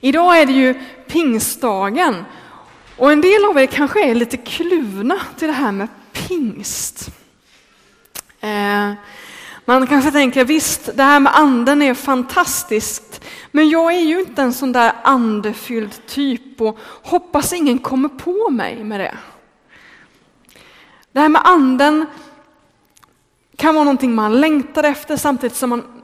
Idag är det ju pingstdagen och en del av er kanske är lite kluvna till det här med pingst. Eh, man kanske tänker visst, det här med anden är fantastiskt, men jag är ju inte en sån där andefylld typ och hoppas ingen kommer på mig med det. Det här med anden kan vara någonting man längtar efter samtidigt som man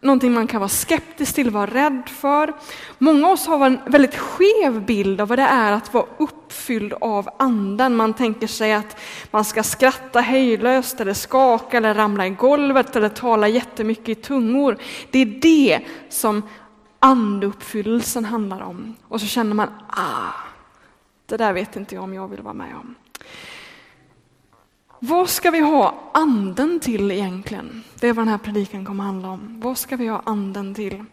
någonting man kan vara skeptisk till, vara rädd för. Många av oss har en väldigt skev bild av vad det är att vara uppfylld av anden. Man tänker sig att man ska skratta hejlöst eller skaka eller ramla i golvet eller tala jättemycket i tungor. Det är det som andeuppfyllelsen handlar om. Och så känner man, ah, det där vet inte jag om jag vill vara med om. Vad ska vi ha anden till egentligen? Det är vad den här predikan kommer att handla om. Vad ska vi ha anden till?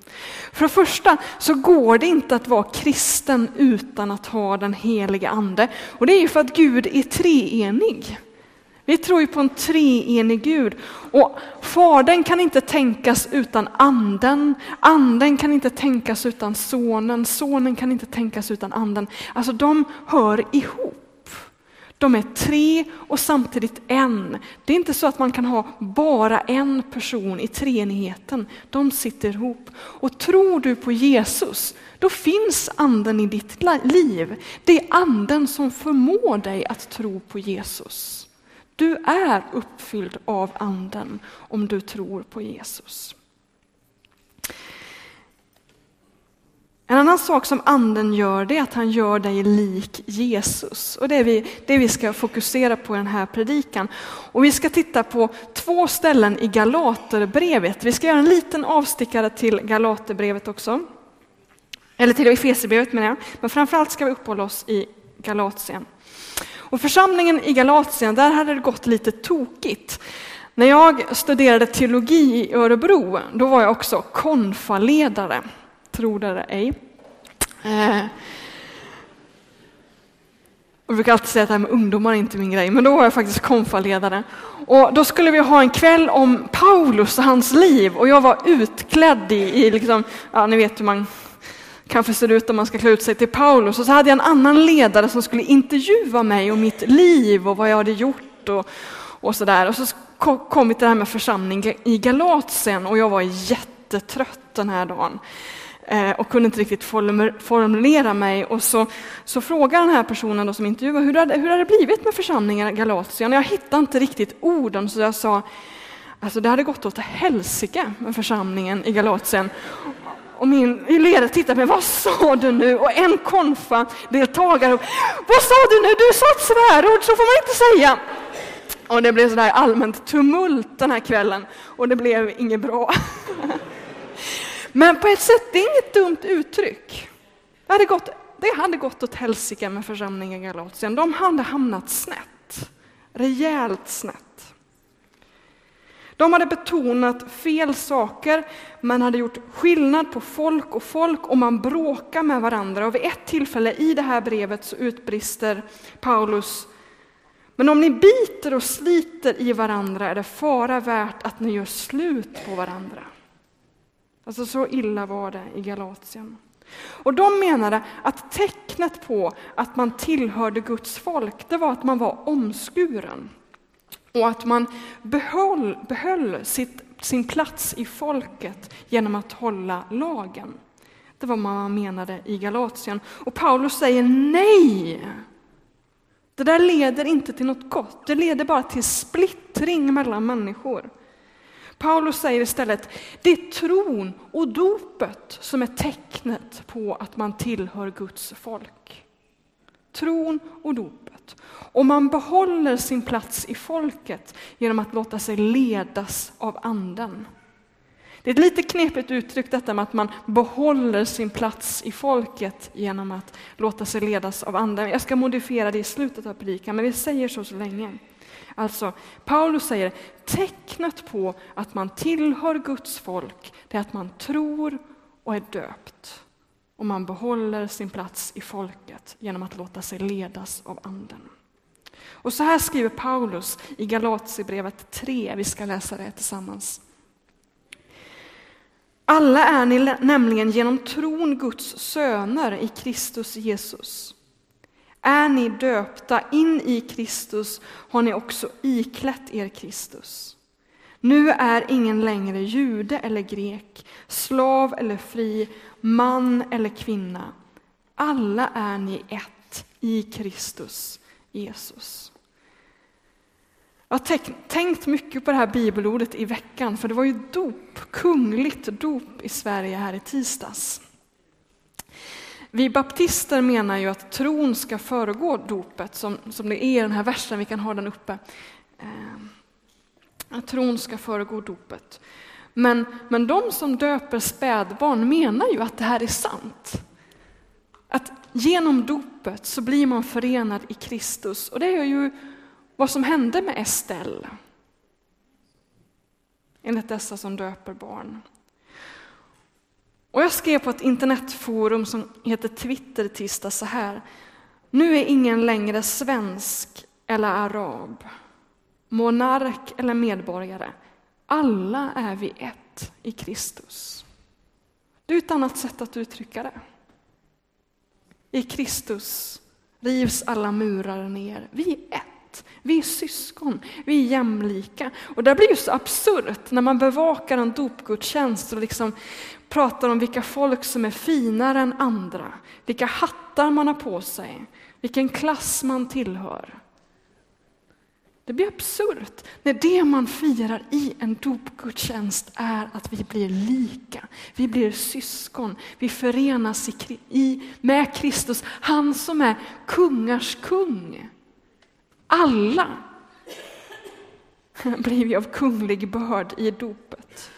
För det första så går det inte att vara kristen utan att ha den heliga ande. Och det är ju för att Gud är treenig. Vi tror ju på en treenig Gud. Och Fadern kan inte tänkas utan anden. Anden kan inte tänkas utan sonen. Sonen kan inte tänkas utan anden. Alltså de hör ihop. De är tre och samtidigt en. Det är inte så att man kan ha bara en person i treenigheten. De sitter ihop. Och tror du på Jesus, då finns anden i ditt liv. Det är anden som förmår dig att tro på Jesus. Du är uppfylld av anden om du tror på Jesus. En annan sak som anden gör det är att han gör dig lik Jesus. Och det är vi, det vi ska fokusera på i den här predikan. Och vi ska titta på två ställen i Galaterbrevet. Vi ska göra en liten avstickare till Galaterbrevet också. Eller till Efesierbrevet menar jag. Men framförallt ska vi uppehålla oss i Galatien. Och församlingen i Galatien, där hade det gått lite tokigt. När jag studerade teologi i Örebro, då var jag också konfaledare tro det eller ej. Eh, jag brukar alltid säga att det här med ungdomar är inte min grej, men då var jag faktiskt konfaledare. Och då skulle vi ha en kväll om Paulus och hans liv och jag var utklädd i, i liksom, ja ni vet hur man kanske ser ut om man ska klä ut sig till Paulus. Och så hade jag en annan ledare som skulle intervjua mig om mitt liv och vad jag hade gjort och, och sådär. Och så kom vi till det här med församling i Galatien och jag var jättetrött den här dagen. Eh, och kunde inte riktigt formulera mig. Och så, så frågar den här personen då som intervjuar hur det hur hade det blivit med församlingen Galatien? Jag hittade inte riktigt orden så jag sa alltså det hade gått åt helsike med församlingen i Galatien. Och min ledare tittade på mig, vad sa du nu? Och en konfa-deltagare, vad sa du nu? Du sa ett svärord, så får man inte säga. Och det blev sådär allmänt tumult den här kvällen och det blev inget bra. Men på ett sätt, det är inget dumt uttryck. Det hade gått, det hade gått åt helsike med församlingen Galatien. De hade hamnat snett. Rejält snett. De hade betonat fel saker, man hade gjort skillnad på folk och folk och man bråkar med varandra. Och vid ett tillfälle i det här brevet så utbrister Paulus men om ni biter och sliter i varandra är det fara värt att ni gör slut på varandra. Alltså så illa var det i Galatien. Och de menade att tecknet på att man tillhörde Guds folk, det var att man var omskuren. Och att man behöll, behöll sitt, sin plats i folket genom att hålla lagen. Det var vad man menade i Galatien. Och Paulus säger nej! Det där leder inte till något gott, det leder bara till splittring mellan människor. Paulus säger istället, det är tron och dopet som är tecknet på att man tillhör Guds folk. Tron och dopet. Och man behåller sin plats i folket genom att låta sig ledas av anden. Det är ett lite knepigt uttryck detta med att man behåller sin plats i folket genom att låta sig ledas av anden. Jag ska modifiera det i slutet av predikan, men vi säger så så länge. Alltså, Paulus säger tecknet på att man tillhör Guds folk, det är att man tror och är döpt. Och man behåller sin plats i folket genom att låta sig ledas av anden. Och så här skriver Paulus i Galatierbrevet 3, vi ska läsa det tillsammans. Alla är ni nämligen genom tron Guds söner i Kristus Jesus. Är ni döpta in i Kristus har ni också iklätt er Kristus. Nu är ingen längre jude eller grek, slav eller fri, man eller kvinna. Alla är ni ett i Kristus Jesus. Jag har tänkt mycket på det här bibelordet i veckan, för det var ju dop, kungligt dop i Sverige här i tisdags. Vi baptister menar ju att tron ska föregå dopet, som, som det är i den här versen, vi kan ha den uppe. Eh, att tron ska föregå dopet. Men, men de som döper spädbarn menar ju att det här är sant. Att genom dopet så blir man förenad i Kristus. Och det är ju vad som hände med Estelle. Enligt dessa som döper barn. Och jag skrev på ett internetforum som heter Twitter tisdag så här. Nu är ingen längre svensk eller arab, monark eller medborgare. Alla är vi ett i Kristus. Det är ett annat sätt att uttrycka det. I Kristus rivs alla murar ner. Vi är ett. Vi är syskon, vi är jämlika. Och det blir ju så absurt när man bevakar en dopgudstjänst och liksom pratar om vilka folk som är finare än andra, vilka hattar man har på sig, vilken klass man tillhör. Det blir absurt när det man firar i en dopgudstjänst är att vi blir lika, vi blir syskon, vi förenas i, med Kristus, han som är kungars kung. Alla blir vi av kunglig börd i dopet.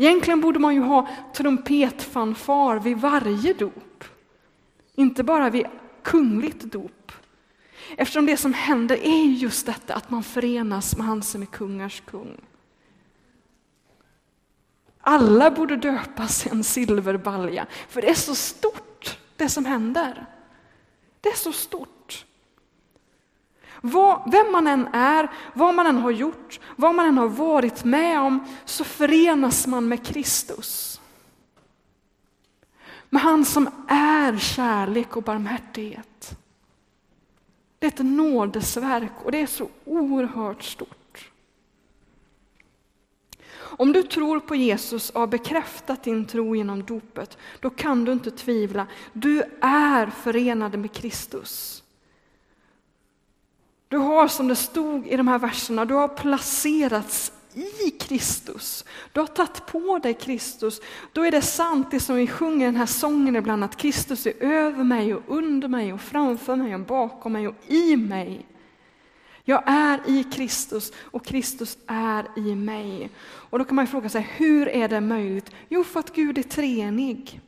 Egentligen borde man ju ha trumpetfanfar vid varje dop. Inte bara vid kungligt dop. Eftersom det som händer är just detta att man förenas med han som är kungars kung. Alla borde döpas i en silverbalja, för det är så stort det som händer. Det är så stort. Vem man än är, vad man än har gjort, vad man än har varit med om, så förenas man med Kristus. Med han som är kärlek och barmhärtighet. Det är ett nådesverk och det är så oerhört stort. Om du tror på Jesus och har bekräftat din tro genom dopet, då kan du inte tvivla. Du är förenad med Kristus. Du har som det stod i de här verserna, du har placerats i Kristus. Du har tagit på dig Kristus. Då är det sant det som vi sjunger i den här sången ibland, att Kristus är över mig och under mig och framför mig och bakom mig och i mig. Jag är i Kristus och Kristus är i mig. Och då kan man fråga sig, hur är det möjligt? Jo, för att Gud är treenig.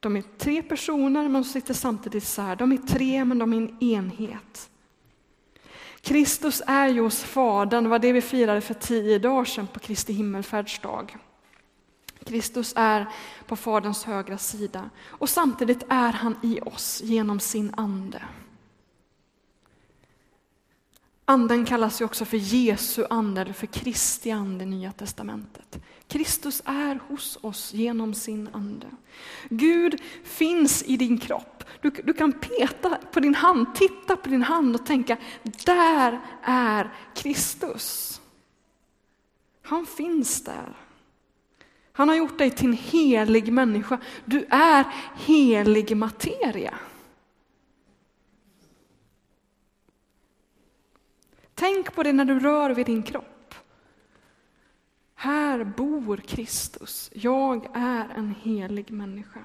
De är tre personer, men de sitter samtidigt isär. De är tre, men de är en enhet. Kristus är ju hos Fadern, det var det vi firade för tio dagar sedan på Kristi himmelfärdsdag. Kristus är på Faderns högra sida och samtidigt är han i oss genom sin ande. Anden kallas ju också för Jesu ande eller för Kristi ande i Nya Testamentet. Kristus är hos oss genom sin ande. Gud finns i din kropp. Du, du, kan peta på din hand, titta på din hand och tänka, där är Kristus. Han finns där. Han har gjort dig till en helig människa. Du är helig materia. Tänk på det när du rör vid din kropp. Här bor Kristus. Jag är en helig människa.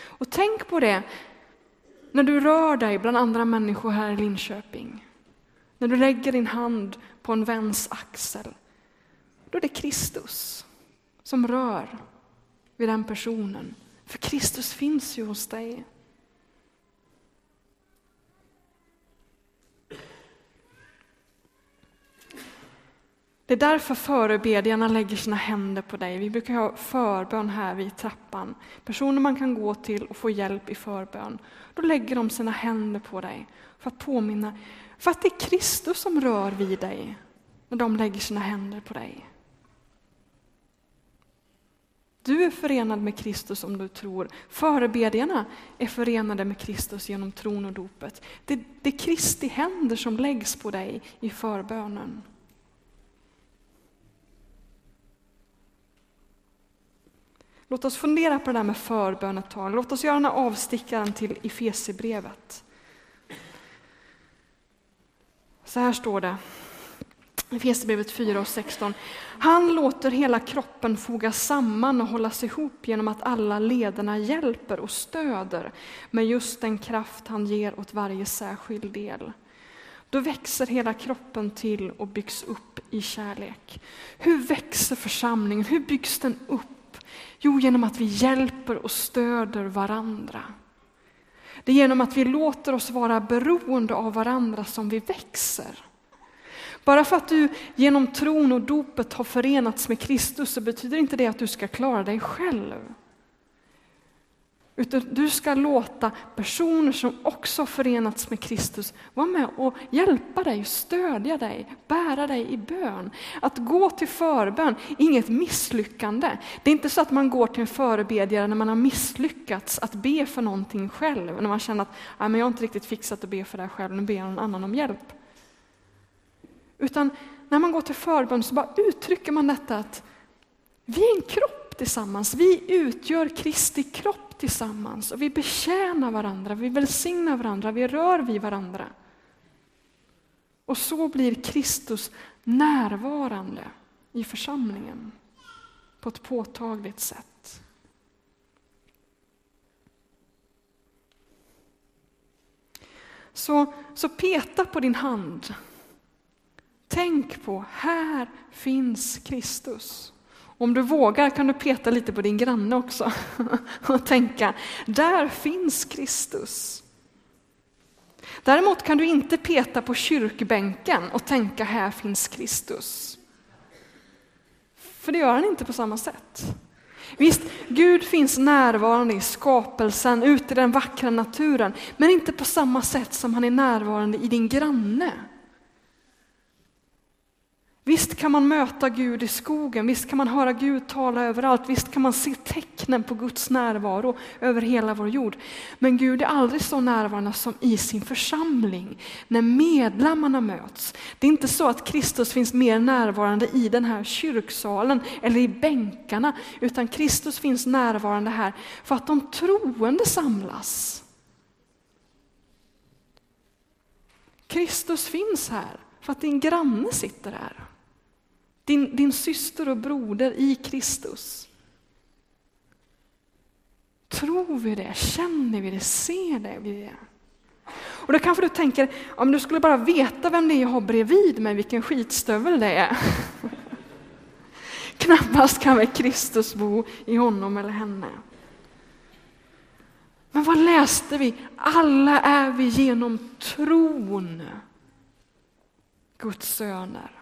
Och tänk på det när du rör dig bland andra människor här i Linköping. När du lägger din hand på en väns axel. Då är det Kristus som rör vid den personen. För Kristus finns ju hos dig. Det är därför förebedjarna lägger sina händer på dig. Vi brukar ha förbön här vid trappan. Personer man kan gå till och få hjälp i förbön. Då lägger de sina händer på dig för att påminna, för att det är Kristus som rör vid dig. när de lägger sina händer på dig. Du är förenad med Kristus om du tror. Förebedjarna är förenade med Kristus genom tron och dopet. Det, det är Kristi händer som läggs på dig i förbönen. Låt oss fundera på det där med förbön ett tag. Låt oss göra den här avstickaren till Efesierbrevet. Så här står det. Efesierbrevet 4 och 16. Han låter hela kroppen fogas samman och hållas ihop genom att alla lederna hjälper och stöder med just den kraft han ger åt varje särskild del. Då växer hela kroppen till och byggs upp i kärlek. Hur växer församlingen? Hur byggs den upp? Jo, genom att vi hjälper och stöder varandra. Det är genom att vi låter oss vara beroende av varandra som vi växer. Bara för att du genom tron och dopet har förenats med Kristus så betyder inte det att du ska klara dig själv. Utan du ska låta personer som också förenats med Kristus vara med och hjälpa dig, stödja dig, bära dig i bön. Att gå till förbön är inget misslyckande. Det är inte så att man går till en förebedjare när man har misslyckats att be för någonting själv. När man känner att Nej, men jag har inte riktigt fixat att be för det här själv, nu ber jag någon annan om hjälp. Utan när man går till förbön så bara uttrycker man detta att vi är en kropp tillsammans. Vi utgör Kristi kropp tillsammans och vi betjänar varandra, vi välsignar varandra, vi rör vid varandra. Och så blir Kristus närvarande i församlingen på ett påtagligt sätt. Så, så peta på din hand Tänk på, här finns Kristus. Om du vågar kan du peta lite på din granne också och tänka, där finns Kristus. Däremot kan du inte peta på kyrkbänken och tänka, här finns Kristus. För det gör han inte på samma sätt. Visst, Gud finns närvarande i skapelsen, ute i den vackra naturen, men inte på samma sätt som han är närvarande i din granne. Visst kan man möta Gud i skogen, visst kan man höra Gud tala överallt, visst kan man se tecknen på Guds närvaro över hela vår jord. Men Gud är aldrig så närvarande som i sin församling, när medlemmarna möts. Det är inte så att Kristus finns mer närvarande i den här kyrksalen eller i bänkarna, utan Kristus finns närvarande här för att de troende samlas. Kristus finns här för att din granne sitter här. Din, din syster och broder i Kristus. Tror vi det? Känner vi det? Ser det vi det? Och då kanske du tänker, om du skulle bara veta vem det är jag har bredvid mig, vilken skitstövel det är. Knappast kan väl Kristus bo i honom eller henne. Men vad läste vi? Alla är vi genom tron Guds söner.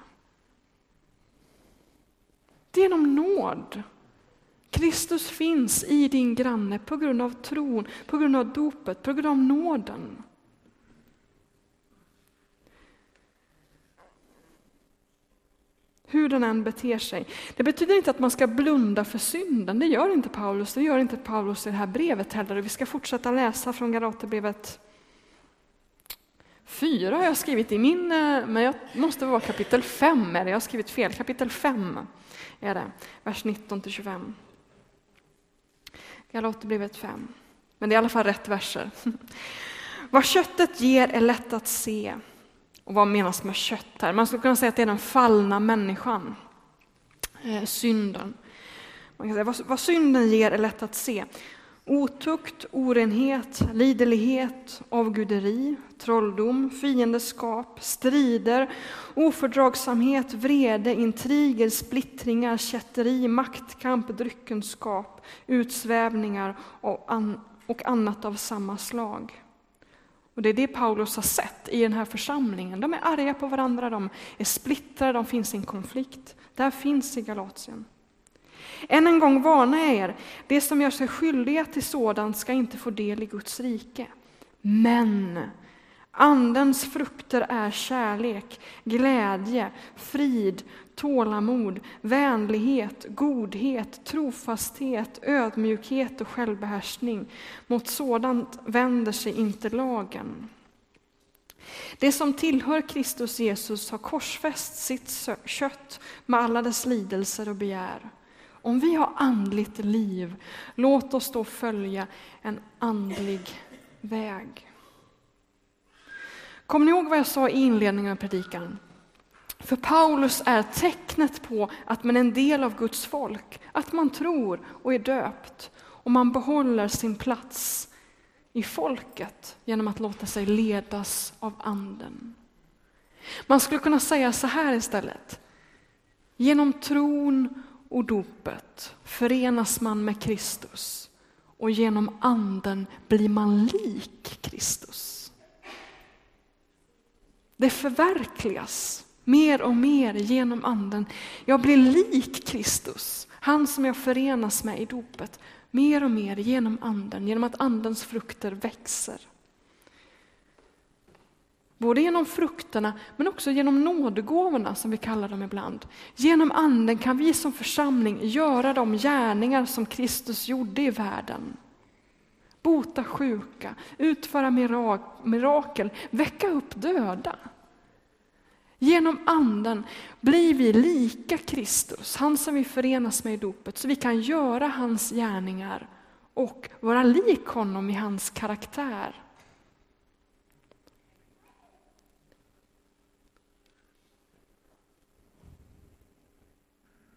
Genom nåd. Kristus finns i din granne på grund av tron, på grund av dopet, på grund av nåden. Hur den än beter sig. Det betyder inte att man ska blunda för synden, det gör inte Paulus. Det gör inte Paulus i det här brevet heller. Vi ska fortsätta läsa från Galaterbrevet 4 har jag skrivit i min, eh, men jag måste vara kapitel 5, jag har skrivit fel, kapitel 5 är det, vers 19 till 25. Galaterbrevet 5. Men det är i alla fall rätt verser. Vad köttet ger är lätt att se. Och vad menas med kött här? Man skulle kunna säga att det är den fallna människan, eh, synden. Man kan säga, vad, vad synden ger är lätt att se. Otukt, orenhet, liderlighet, avguderi, trolldom, fiendeskap, strider, ofördragsamhet, vrede, intriger, splittringar, kätteri, maktkamp, dryckenskap, utsvävningar och, an och annat av samma slag. Och Det är det Paulus har sett i den här församlingen. De är arga på varandra, de är splittrade, de finns i en konflikt. Där finns i Galatien. Än en gång varnar jag er, det som gör sig skyldiga till sådant ska inte få del i Guds rike. Men Andens frukter är kärlek, glädje, frid, tålamod, vänlighet, godhet, trofasthet, ödmjukhet och självbehärskning. Mot sådant vänder sig inte lagen. Det som tillhör Kristus Jesus har korsfäst sitt kött med alla dess lidelser och begär. Om vi har andligt liv, låt oss då följa en andlig väg. Kommer ni ihåg vad jag sa i inledningen av predikan? För Paulus är tecknet på att man är en del av Guds folk, att man tror och är döpt och man behåller sin plats i folket genom att låta sig ledas av Anden. Man skulle kunna säga så här istället. Genom tron och dopet förenas man med Kristus och genom Anden blir man lik Kristus. Det förverkligas mer och mer genom Anden. Jag blir lik Kristus, han som jag förenas med i dopet, mer och mer genom Anden, genom att Andens frukter växer. Både genom frukterna men också genom nådegåvorna som vi kallar dem ibland. Genom Anden kan vi som församling göra de gärningar som Kristus gjorde i världen. Bota sjuka, utföra mirakel, väcka upp döda. Genom Anden blir vi lika Kristus, han som vi förenas med i dopet, så vi kan göra hans gärningar och vara lik honom i hans karaktär.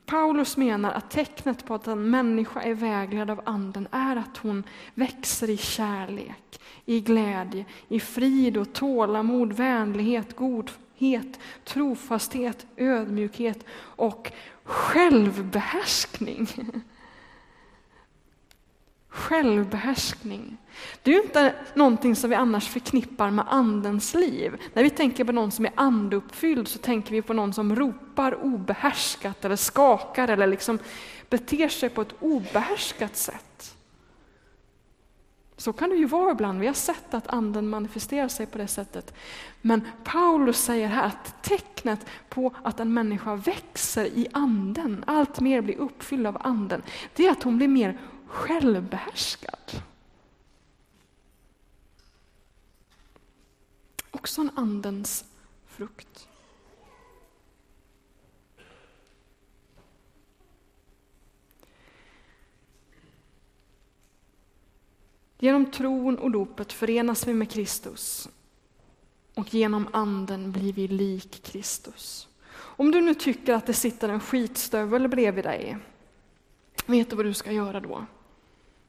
Paulus menar att tecknet på att en människa är vägledd av Anden är att hon växer i kärlek, i glädje, i frid och tålamod, vänlighet, godhet, trofasthet, ödmjukhet och självbehärskning. Självbehärskning. Det är ju inte någonting som vi annars förknippar med andens liv. När vi tänker på någon som är anduppfylld, så tänker vi på någon som ropar obehärskat eller skakar eller liksom beter sig på ett obehärskat sätt. Så kan det ju vara ibland. Vi har sett att anden manifesterar sig på det sättet. Men Paulus säger här att tecknet på att en människa växer i anden, allt mer blir uppfylld av anden, det är att hon blir mer självbehärskad. Också en andens frukt. Genom tron och dopet förenas vi med Kristus och genom anden blir vi lik Kristus. Om du nu tycker att det sitter en skitstövel bredvid dig, vet du vad du ska göra då?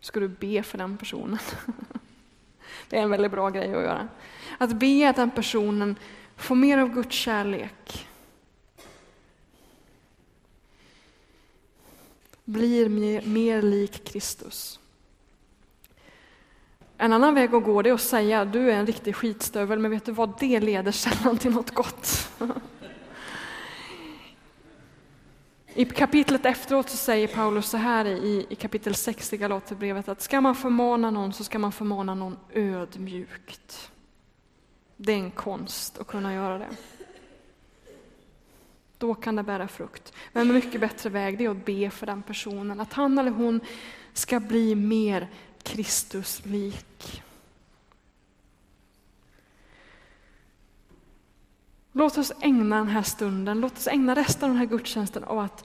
Ska du be för den personen? Det är en väldigt bra grej att göra. Att be att den personen får mer av Guds kärlek. Blir mer, mer lik Kristus. En annan väg att gå är att säga du är en riktig skitstövel, men vet du vad, det leder sällan till något gott. I kapitlet efteråt så säger Paulus så här i, i kapitel 6 i Galaterbrevet att ska man förmana någon så ska man förmana någon ödmjukt. Det är en konst att kunna göra det. Då kan det bära frukt. Men en mycket bättre väg är att be för den personen, att han eller hon ska bli mer Kristuslik. Låt oss ägna den här stunden, låt oss ägna resten av den här gudstjänsten av att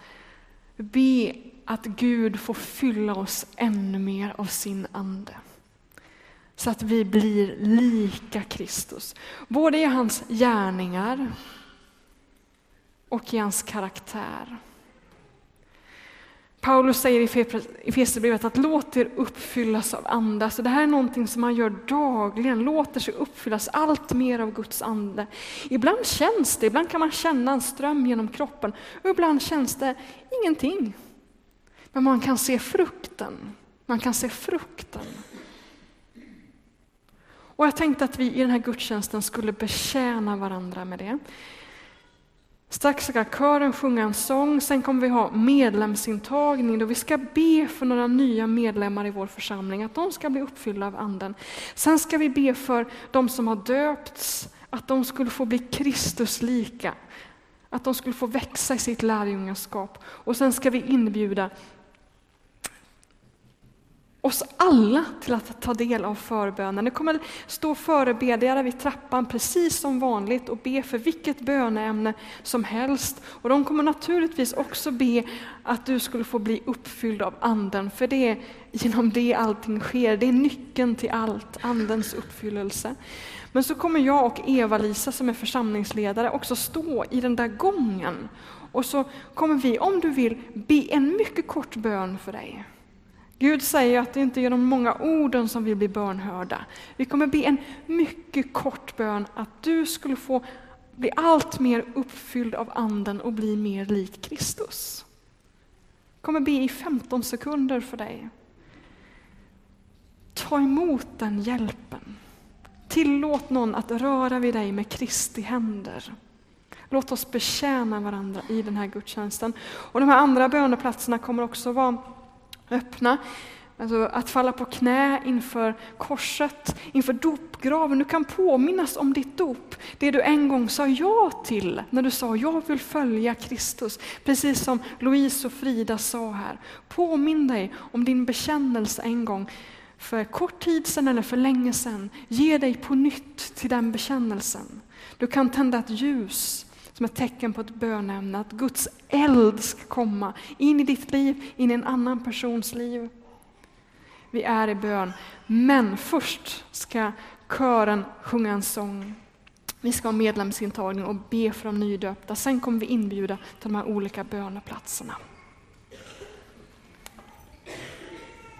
be att Gud får fylla oss ännu mer av sin Ande. Så att vi blir lika Kristus, både i hans gärningar och i hans karaktär. Paulus säger i Efesierbrevet att låt er uppfyllas av ande. Så det här är någonting som man gör dagligen, låter sig uppfyllas allt mer av Guds ande. Ibland känns det, ibland kan man känna en ström genom kroppen och ibland känns det ingenting. Men man kan se frukten. Man kan se frukten. Och jag tänkte att vi i den här gudstjänsten skulle betjäna varandra med det. Strax ska kören sjunga en sång, sen kommer vi ha medlemsintagning då vi ska be för några nya medlemmar i vår församling, att de ska bli uppfyllda av Anden. Sen ska vi be för de som har döpts, att de skulle få bli Kristuslika, att de skulle få växa i sitt lärjungaskap. Och sen ska vi inbjuda oss alla till att ta del av förbönen. Det kommer stå förebedjare vid trappan precis som vanligt och be för vilket böneämne som helst. Och de kommer naturligtvis också be att du skulle få bli uppfylld av Anden, för det är genom det allting sker. Det är nyckeln till allt, Andens uppfyllelse. Men så kommer jag och Eva-Lisa som är församlingsledare också stå i den där gången. Och så kommer vi, om du vill, be en mycket kort bön för dig. Gud säger att det inte är genom många orden som vi blir bönhörda. Vi kommer be en mycket kort bön att du skulle få bli allt mer uppfylld av Anden och bli mer lik Kristus. Jag kommer be i 15 sekunder för dig. Ta emot den hjälpen. Tillåt någon att röra vid dig med Kristi händer. Låt oss betjäna varandra i den här gudstjänsten. Och de här andra böneplatserna kommer också vara öppna. Alltså att falla på knä inför korset, inför dopgraven. Du kan påminnas om ditt dop, det du en gång sa ja till när du sa jag vill följa Kristus. Precis som Louise och Frida sa här. Påminn dig om din bekännelse en gång för kort tid sedan eller för länge sedan. Ge dig på nytt till den bekännelsen. Du kan tända ett ljus som ett tecken på ett bönämne, att Guds eld ska komma in i ditt liv, in i en annan persons liv. Vi är i bön, men först ska kören sjunga en sång. Vi ska ha medlemsintagning och be för de nydöpta. Sen kommer vi inbjuda till de här olika böneplatserna.